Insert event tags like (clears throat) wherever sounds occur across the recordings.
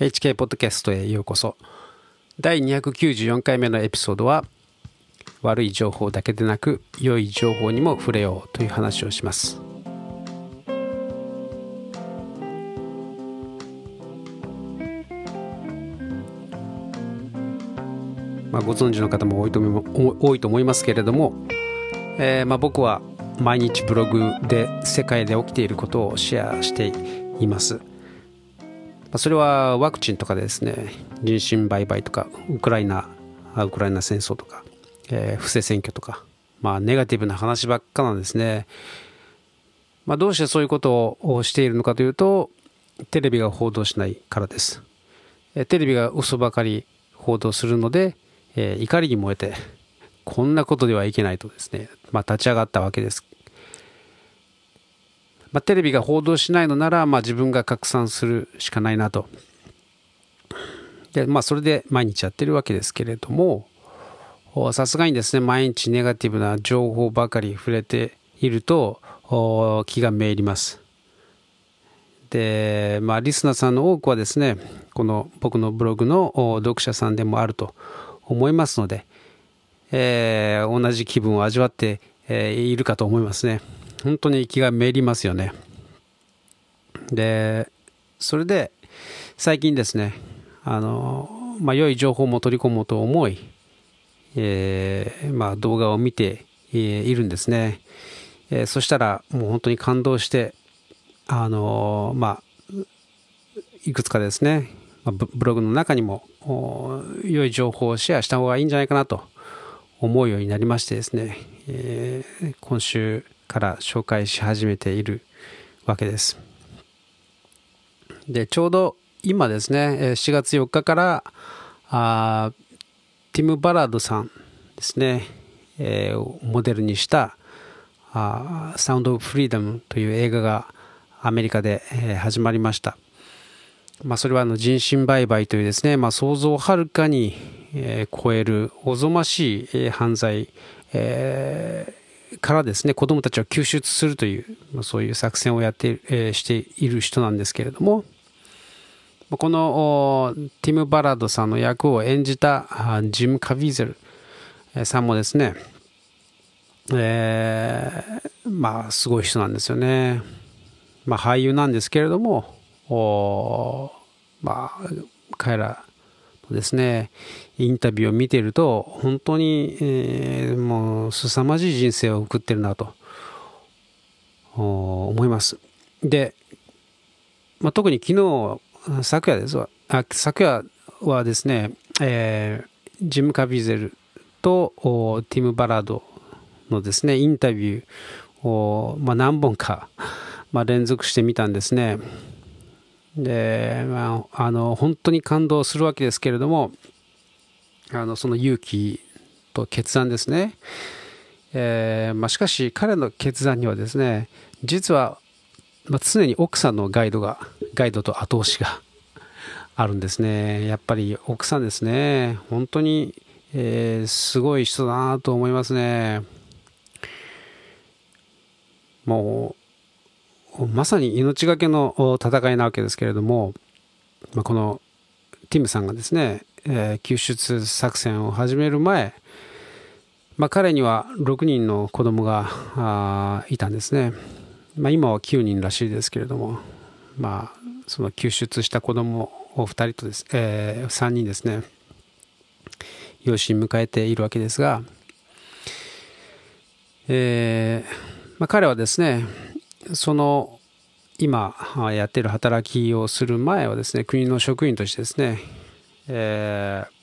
HK ポッドキャストへようこそ第294回目のエピソードは悪い情報だけでなく良い情報にも触れようという話をしますまあ、ご存知の方も多いと多いと思いますけれども、えー、まあ僕は毎日ブログで世界で起きていることをシェアしています。それはワクチンとかでですね、人身売買とか、ウクライナ、ウクライナ戦争とか、えー、不正選挙とか、まあネガティブな話ばっかなんですね。まあどうしてそういうことをしているのかというと、テレビが報道しないからです。えテレビが嘘ばかり報道するので、えー、怒りに燃えて、こんなことではいけないとですね、まあ、立ち上がったわけです。まあ、テレビが報道しないのなら、まあ、自分が拡散するしかないなと。で、まあ、それで毎日やってるわけですけれども、さすがにですね、毎日ネガティブな情報ばかり触れていると、気がめいります。で、まあ、リスナーさんの多くはですね、この僕のブログの読者さんでもあると思いますので、えー、同じ気分を味わって、え、いるかと思いますね。本当に気がめいりますよね。で、それで最近ですね、あの、まあ、良い情報も取り込もうと思い、えー、まあ、動画を見ているんですね。えー、そしたらもう本当に感動して、あのまあ、いくつかですね、まブログの中にも良い情報をシェアした方がいいんじゃないかなと思うようになりましてですね、え、今週から紹介し始めているわけです。で、ちょうど今ですね、4月4日からあティム・バラードさんですね、えー、モデルにしたあサウンド・オブ・フリーダムという映画がアメリカで、えー、始まりました。まあ、それはあの人身売買というですね、まあ、想像をはるかに、えー、超えるおぞましい、えー、犯罪、え、からですね子どもたちを救出するという、まあ、そういう作戦をやって、えー、している人なんですけれどもこのティム・バラードさんの役を演じたジム・カビーゼルさんもですね、えー、まあすごい人なんですよね。まあ、俳優なんですけれどもまあ、彼らですね、インタビューを見ていると、本当に、えー、もう凄まじい人生を送ってるなと思います。で、まあ、特に昨日、昨夜ですわ、あ昨夜はですね、えー、ジム・カビゼルとティム・バラードのですね、インタビューを、まあ、何本か、まあ、連続してみたんですね。で、まあ、あの本当に感動するわけですけれどもあのその勇気と決断ですね、えー、まあ、しかし彼の決断にはですね実は、まあ、常に奥さんのガイドがガイドと後押しが (laughs) あるんですね。やっぱり奥さんですね。本当に、えー、すごい人だなと思いますね。もうまさに命がけの戦いなわけですけれども、まあ、このティムさんがですね、えー、救出作戦を始める前、まあ、彼には6人の子供がいたんですね、まあ、今は9人らしいですけれども、まあ、その救出した子供を2人とです、えー、3人ですね養子に迎えているわけですが、えーまあ、彼はですねその今やってる働きをする前はですね国の職員としてですね、えー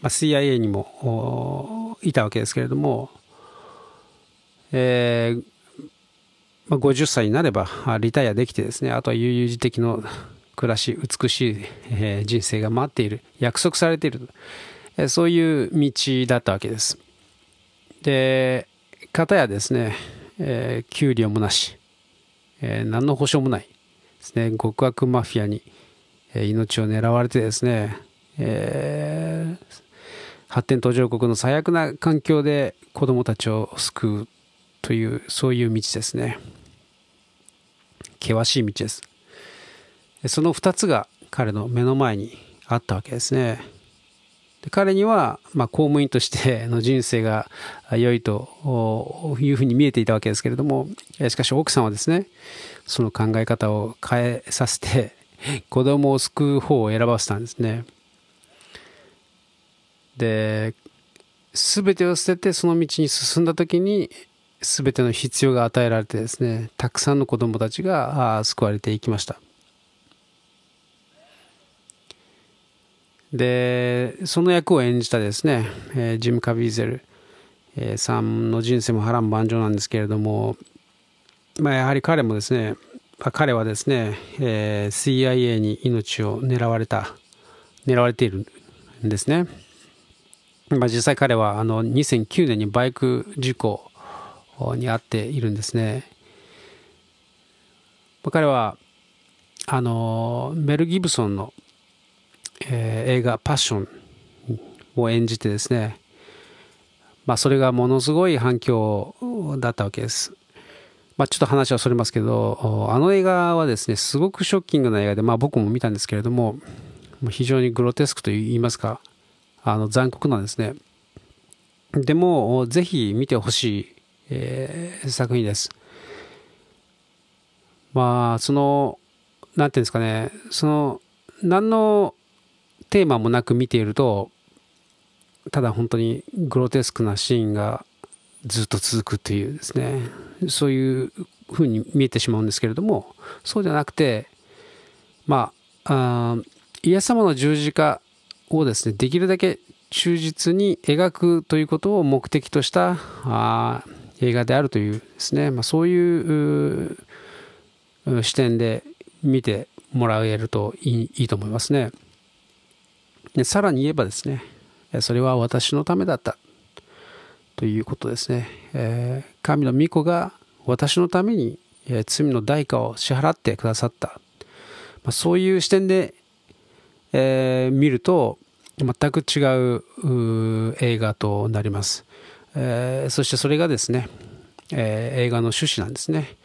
まあ、CIA にもいたわけですけれども、えーまあ、50歳になればリタイアできてですねあとは悠々自適の暮らし美しい、えー、人生が待っている約束されている、えー、そういう道だったわけです。で方やですねえー、給料もなし、えー、何の保証もないですね。極悪マフィアに、えー、命を狙われてですね、えー、発展途上国の最悪な環境で子どもたちを救うというそういう道ですね。険しい道です、その2つが彼の目の前にあったわけですね。で彼には、まあ、公務員としての人生が良いというふうに見えていたわけですけれどもしかし奥さんはですねその考え方を変えさせて子供を救う方を選ばせたんですね。で全てを捨ててその道に進んだ時に全ての必要が与えられてですねたくさんの子供たちが救われていきましたでその役を演じたですね、えー、ジム・カビーゼル、えー、さんの人生も波乱万丈なんですけれども、まあ、やはり彼もですね、彼はですね、えー、CIA に命を狙われた狙われているんですね、まあ、実際彼はあの2009年にバイク事故に遭っているんですね、まあ、彼はあのメル・ギブソンのえー、映画「パッション」を演じてですね、まあ、それがものすごい反響だったわけです。まあ、ちょっと話はそれますけどあの映画はですねすごくショッキングな映画で、まあ、僕も見たんですけれども非常にグロテスクといいますかあの残酷なんですねでもぜひ見てほしい、えー、作品ですまあそのなんていうんですかねその何のテーマもなく見ているとただ本当にグロテスクなシーンがずっと続くというですねそういうふうに見えてしまうんですけれどもそうじゃなくてまあイエス様の十字架をですねできるだけ忠実に描くということを目的としたあ映画であるというですね、まあ、そういう視点で見てもらえるといいいいと思いますね。でさらに言えばですねそれは私のためだった。ということですね、えー、神の御子が私のために、えー、罪の代価を支払ってくださった、まあ、そういう視点で、えー、見ると全く違う映画となります、えー、そしてそれがですね、えー、映画の趣旨なんですね。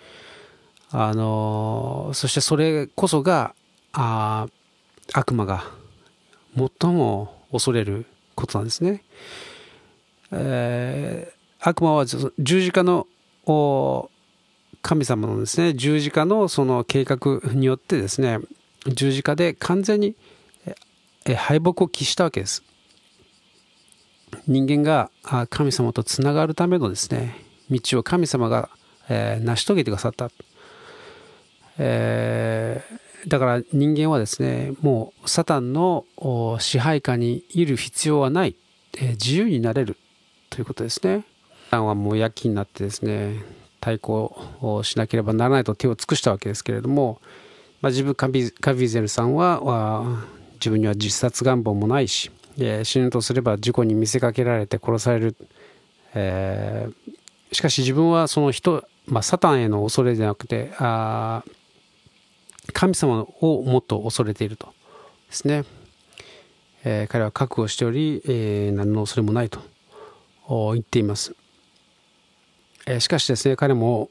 あのそしてそれこそがあ悪魔が最も恐れることなんですね。えー、悪魔は十字架の神様のですね十字架のその計画によってですね十字架で完全に敗北を喫したわけです。人間が神様とつながるためのですね道を神様が、成し遂げてくださった、えー、だから人間はですねもうサタンの支配下にいる必要はない、自由になれるということですね。サタンはもう躍起になってですね対抗をしなければならないと手を尽くしたわけですけれども、まあ、自分カビカビゼルさんは自分には自殺願望もないし、え、死ぬとすれば事故に見せかけられて殺される、えー、しかし自分はその人、まあ、サタンへの恐れでなくてあ神様をもっと恐れているとですね、えー、彼は覚悟しており、えー、何の恐れもないと言っています、えー、しかしですね彼も、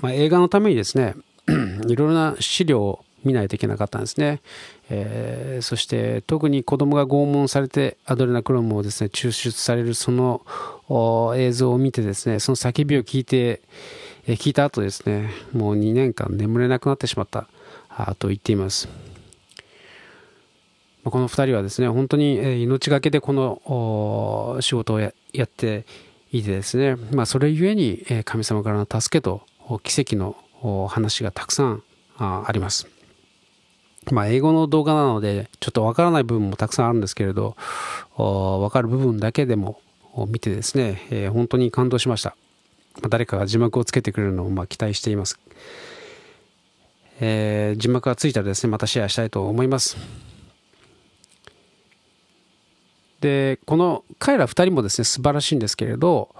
まあ、映画のためにですね (clears throat) いろいろな資料を見ないといけなかったんですね、えー、そして特に子供が拷問されてアドレナクロムをですね抽出されるその映像を見てですねその叫びを聞いて、え聞いた後ですねもう2年間眠れなくなってしまったと言っていますこの2人はですね本当に命がけでこの仕事をやっていてですね、まあ、それゆえに神様からの助けと奇跡の話がたくさんあります。まあ、英語の動画なのでちょっとわからない部分もたくさんあるんですけれどわかる部分だけでも見てですね、えー、本当に感動しました。まあ、誰かが字幕をつけてくれるのをまあ期待しています。えー、字幕がついたらですね、またシェアしたいと思います。で、この彼ら2人もですね、素晴らしいんですけれど、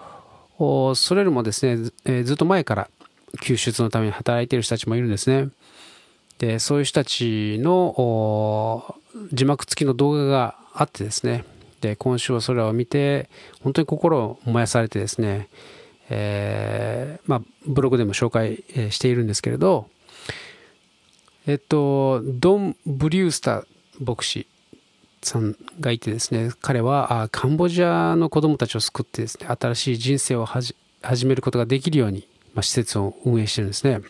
それよりもですね、えー、ずっと前から救出のために働いている人たちもいるんですね。で、そういう人たちの字幕付きの動画があってですね、で、今週はそれを見て、本当に心を燃やされてですね、えー、まあ、ブログでも紹介しているんですけれど、えっと、ドン・ブリュースター牧師さんがいてですね、彼はカンボジアの子供たちを救ってですね、新しい人生を始めることができるように、まあ、施設を運営してるんですね。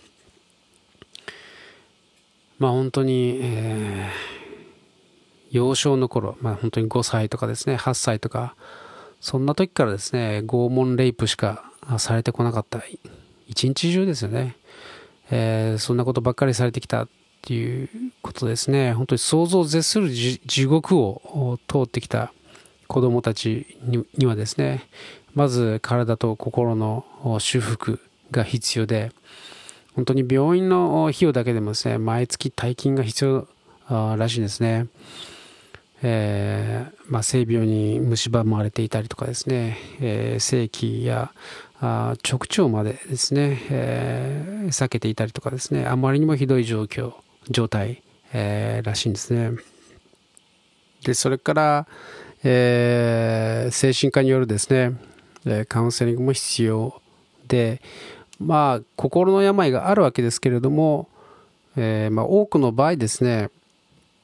まあ本当に、えー、幼少の頃、まあ本当に5歳とかですね、8歳とか、そんな時からですね、拷問レイプしかされてこなかった。一日中ですよね。えー、そんなことばっかりされてきたっていうことですね。本当に想像を絶する地獄を通ってきた子供たちにはですね、まず体と心の修復が必要で、本当に病院の費用だけでもですね、毎月大金が必要らしいんですね。えー、まあ、性病に蝕まれていたりとかですね、えー、性器やあ直腸までですね、えー、避けていたりとかですね、あまりにもひどい状況、状態、えー、らしいんですね。で、それから、えー、精神科によるですね、カウンセリングも必要で、まあ、心の病があるわけですけれども、えー、まあ、多くの場合ですね、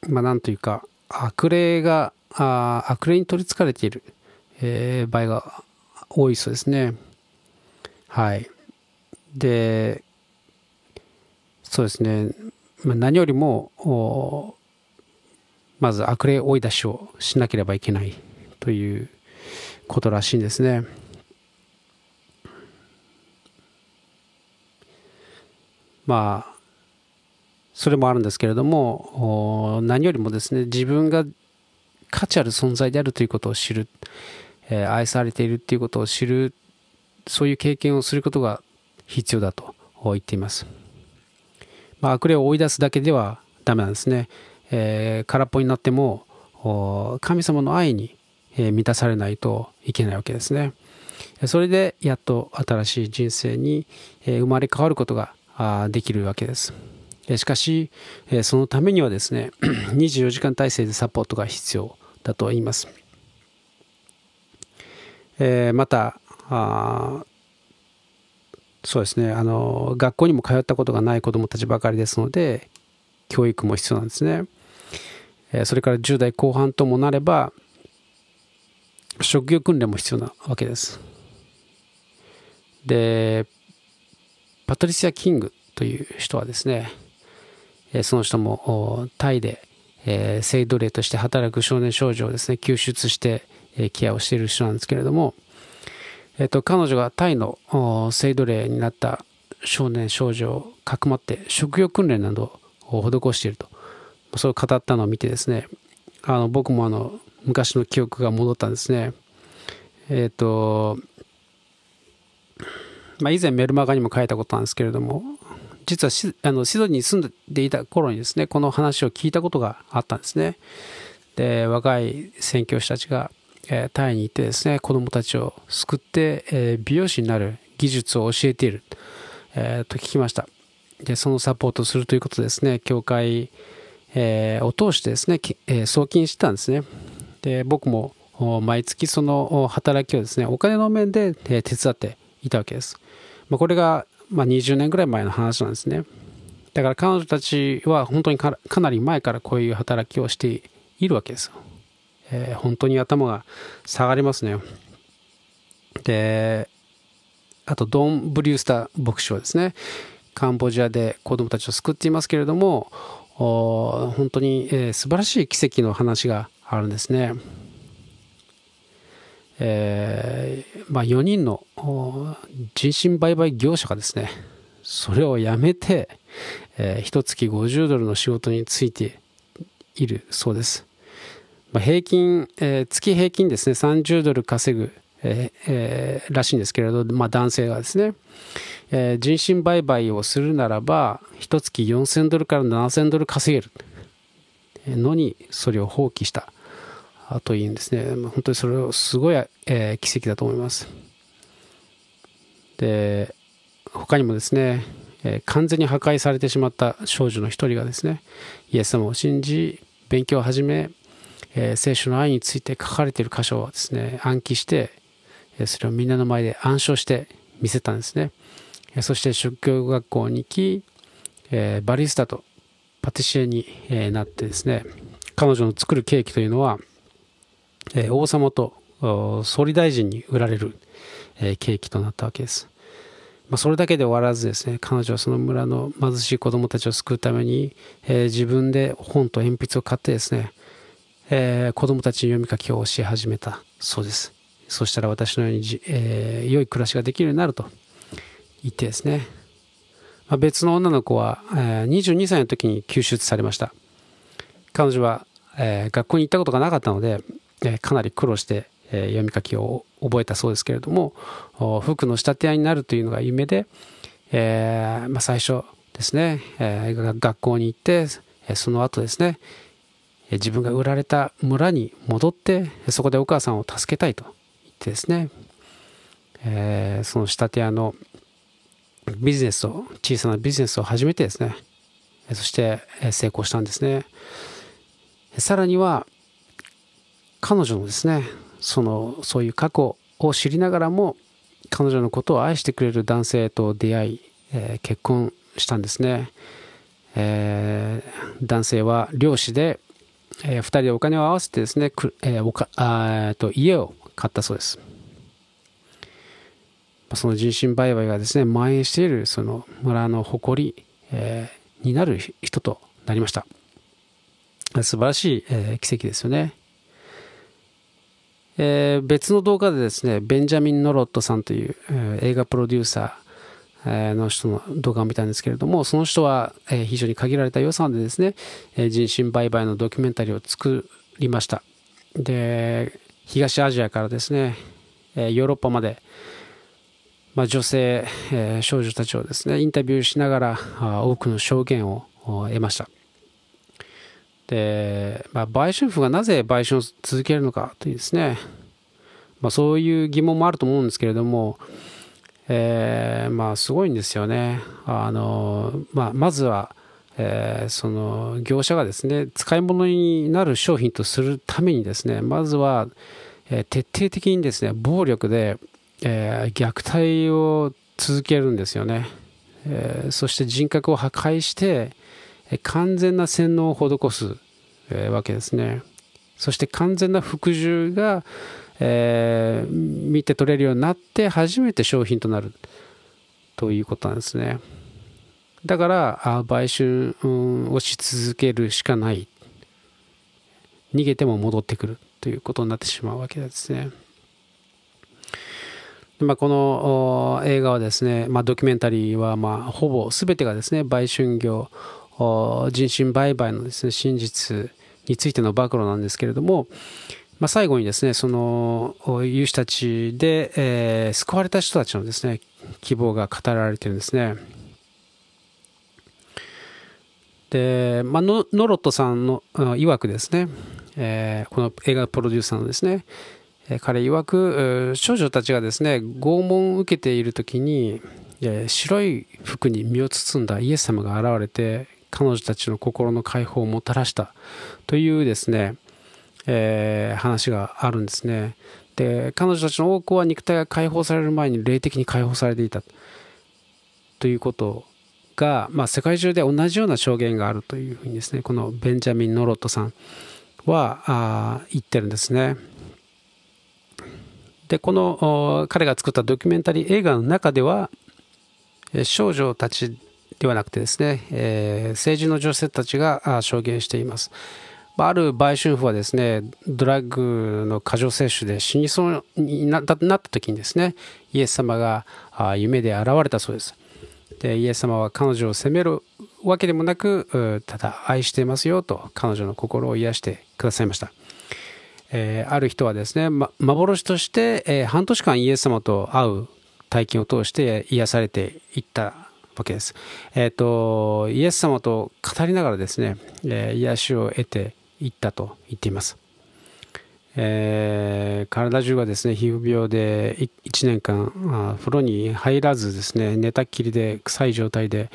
まあ、なんというか、悪霊が、あ悪霊に取りつかれている、えー、場合が多いそうですね。はい。で、そうですね、まあ、何よりも、まず悪霊追い出しをしなければいけないということらしいんですね。まあそれもあるんですけれども何よりもですね自分が価値ある存在であるということを知る、えー、愛されているということを知るそういう経験をすることが必要だと言っています、まあ、悪霊を追い出すだけではダメなんですね、えー、空っぽになっても神様の愛に満たされないといけないわけですねそれでやっと新しい人生に生まれ変わることができるわけです。しかし、そのためにはですね、(clears throat) 24時間体制でサポートが必要だと言います。また、あそうですねあの、学校にも通ったことがない子どもたちばかりですので、教育も必要なんですね。それから10代後半ともなれば、職業訓練も必要なわけです。で、パトリシア・キングという人はですね、その人もタイで性奴隷として働く少年少女をですね救出してケアをしている人なんですけれども、えっと、彼女がタイの性奴隷になった少年少女をかくまって職業訓練などを施していると。そう語ったのを見てですねあの僕もあの昔の記憶が戻ったんですね。えっ、とまあ、以前メルマガにも書いたことなんですけれども実はシあのシドニーに住んでいた頃にですねこの話を聞いたことがあったんですね。で若い宣教師たちが、え、タイに行ってですね子供たちを救って、え、美容師になる技術を教えている、え、と聞きましたでそのサポートをするということですね教会、えを通してですね、え送金してたんですねで僕も毎月その働きをですねお金の面で手伝っていたわけです。ま、これが、まあ、20年ぐらい前の話なんですね。だから彼女たちは本当にかなり前からこういう働きをしているわけですよ。えー、本当に頭が下がりますね。で、あとドン・ブリュースター牧師はですね、カンボジアで子供たちを救っていますけれども、本当に、えー、素晴らしい奇跡の話があるんですね。えー、まあ、4人の人身売買業者がですね、それをやめて、えー、1月50ドルの仕事についているそうです。まあ、平均、えー、月平均ですね、30ドル稼ぐ、えーえー、らしいんですけれど、まあ、男性がですね、えー、人身売買をするならば、1月4000ドルから7000ドル稼げるのに、それを放棄した。というんですね、まあ本当にそれをすごい、えー、奇跡だと思います。で、他にもですね、え、完全に破壊されてしまった少女の一人がですね、イエス様を信じ、勉強を始め、えー、聖書の愛について書かれている箇所をですね、暗記して、それをみんなの前で暗唱して見せたんですね。そして職業学校に行き、えー、バリスタとパティシエに、えなってですね彼女の作るケーキというのは、え王様と総理大臣に売られる、えケーキとなったわけです。まあ、それだけで終わらずですね彼女はその村の貧しい子どもたちを救うために、えー、自分で本と鉛筆を買ってですね、えー、子どもたちに読み書きを教え始めたそうです。そしたら私のように、えー、良い暮らしができるようになると言ってですね、まあ、別の女の子は、えー、22歳の時に救出されました。彼女は、えー、学校に行ったことがなかったので、え、かなり苦労してえ読み書きを覚えたそうですけれども服の仕立て屋になるというのが夢で、え、まあ、最初ですね、え、学校に行ってその後ですね自分が売られた村に戻ってそこでお母さんを助けたいと言ってですね、えー、その仕立て屋のビジネスを小さなビジネスを始めてですねそして成功したんですね。さらには彼女のですねそのそういう過去を知りながらも彼女のことを愛してくれる男性と出会い、えー、結婚したんですね、えー、男性は漁師で、えー、2人でお金を合わせてですねえー、おかあと家を買ったそうです。その人身売買がですね蔓延しているその村の誇り、えー、になる人となりました。素晴らしい、えー、奇跡ですよね。えー、別の動画でですね、ベンジャミン・ノロットさんという、えー、映画プロデューサーの人の動画を見たんですけれども、その人は、非常に限られた予算でですね、人身売買のドキュメンタリーを作りました。で、東アジアからですね、ヨーロッパまで、まあ、女性、え少女たちをですね、インタビューしながら多くの証言を得ました。で、まあ、売春婦がなぜ売春を続けるのかというですね、まあ、そういう疑問もあると思うんですけれども、えー、まあすごいんですよね。あのまあ、まずは、えー、その業者がですね使い物になる商品とするためにですねまずは、えー、徹底的にですね暴力で、えー、虐待を続けるんですよね、えー、そして人格を破壊してえ完全な洗脳を施す、えー、わけですねそして完全な服従が、えー、見て取れるようになって初めて商品となる。ということなんですね。だから売春をし続けるしかない。逃げても戻ってくる。ということになってしまうわけですね。まあ、この映画はですね、まあ、ドキュメンタリーはまあほぼ全てがですね売春業人身売買のですね真実についての暴露なんですけれども、まあ、最後にですねその有志たちで、えー、救われた人たちのですね希望が語られてるんですね。で、まあ、ノロットさんの曰くですね、えー、この映画プロデューサーのですね、えー、彼曰く少女たちがですね拷問を受けている時に、白い服に身を包んだイエス様が現れて彼女たちの心の解放をもたらしたというですね、えー、話があるんですね。で彼女たちの多くは肉体が解放される前に霊的に解放されていたということが、まあ、世界中で同じような証言があるというふうにですねこのベンジャミン・ノロットさんはあ言ってるんですね。でこの彼が作ったドキュメンタリー映画の中では少女たちではなくてですね、えー、成人の女性たちが証言しています。ある売春婦はですね、ドラッグの過剰摂取で死にそうになった時にですね、イエス様が夢で現れたそうです。で、イエス様は彼女を責めるわけでもなく、ただ愛していますよと彼女の心を癒してくださいました。えー、ある人はですね、ま、幻として、えー、半年間イエス様と会う体験を通して癒されていったわけです。え、ー、と、イエス様と語りながらですね、えー、癒しを得ていったと言っています。えー、体中がですね皮膚病で1年間風呂に入らずですね寝たっきりで臭い状態で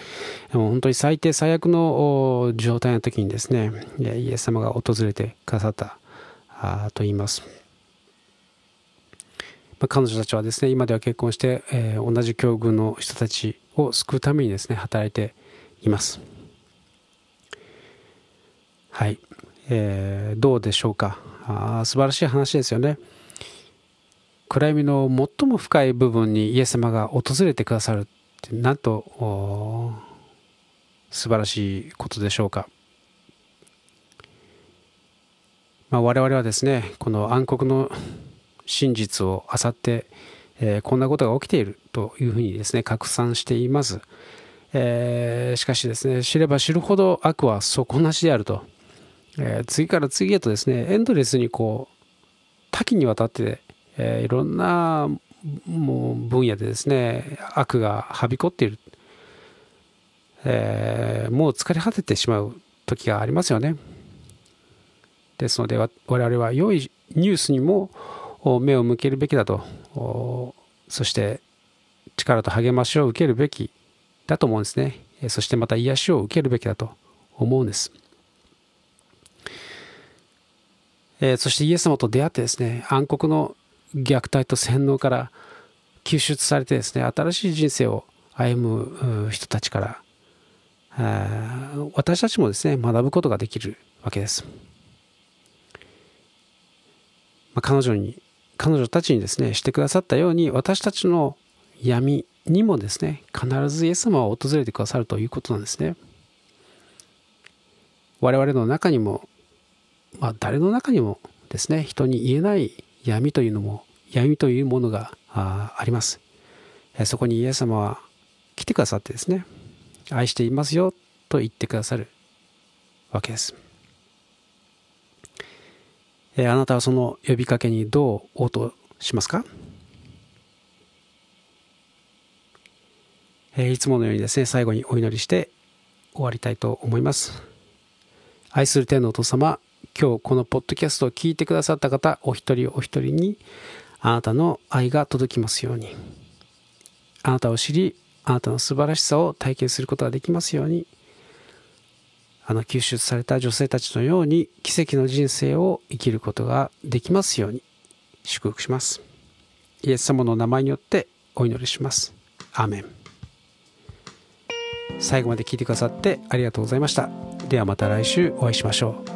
もう本当に最低最悪の状態の時にですねイエス様が訪れてくださったと言います。まあ、彼女たちはですね今では結婚して、えー、同じ境遇の人たちを救うためにですね働いています、はい、えー、どうでしょうか。あ素晴らしい話ですよね。暗闇の最も深い部分にイエス様が訪れてくださるってなんと素晴らしいことでしょうか、まあ、我々はですねこの暗黒の真実をあさって、えー、こんなことが起きているというふうにですね拡散しています、えー、しかしですね知れば知るほど悪は底なしであると、えー、次から次へとですねエンドレスにこう多岐にわたって、えいろんなもう分野でですね悪がはびこっている、えもう疲れ果ててしまう時がありますよね。ですので我々は良いニュースにも目を向けるべきだと。そして力と励ましを受けるべきだと思うんですね。そしてまた癒しを受けるべきだと思うんです、えそしてイエス様と出会ってですね暗黒の虐待と洗脳から救出されてですね新しい人生を歩む人たちから私たちもですね学ぶことができるわけです、まあ、彼女に彼女たちにですねしてくださったように私たちの闇にもですね必ずイエス様は訪れてくださるということなんですね。我々の中にもまあ誰の中にもですね人に言えない闇というのも闇というものがあります。そこにイエス様は来てくださってですね愛していますよと言ってくださるわけです。あなたはその呼びかけにどう応答しますか、いつものようにですね最後にお祈りして終わりたいと思います。愛する天のお父様今日このポッドキャストを聞いてくださった方お一人お一人にあなたの愛が届きますように。あなたを知りあなたの素晴らしさを体験することができますように。あの救出された女性たちのように奇跡の人生を生きることができますように。祝福します。イエス様の名前によってお祈りします。アーメン。最後まで聞いてくださってありがとうございました。ではまた来週お会いしましょう。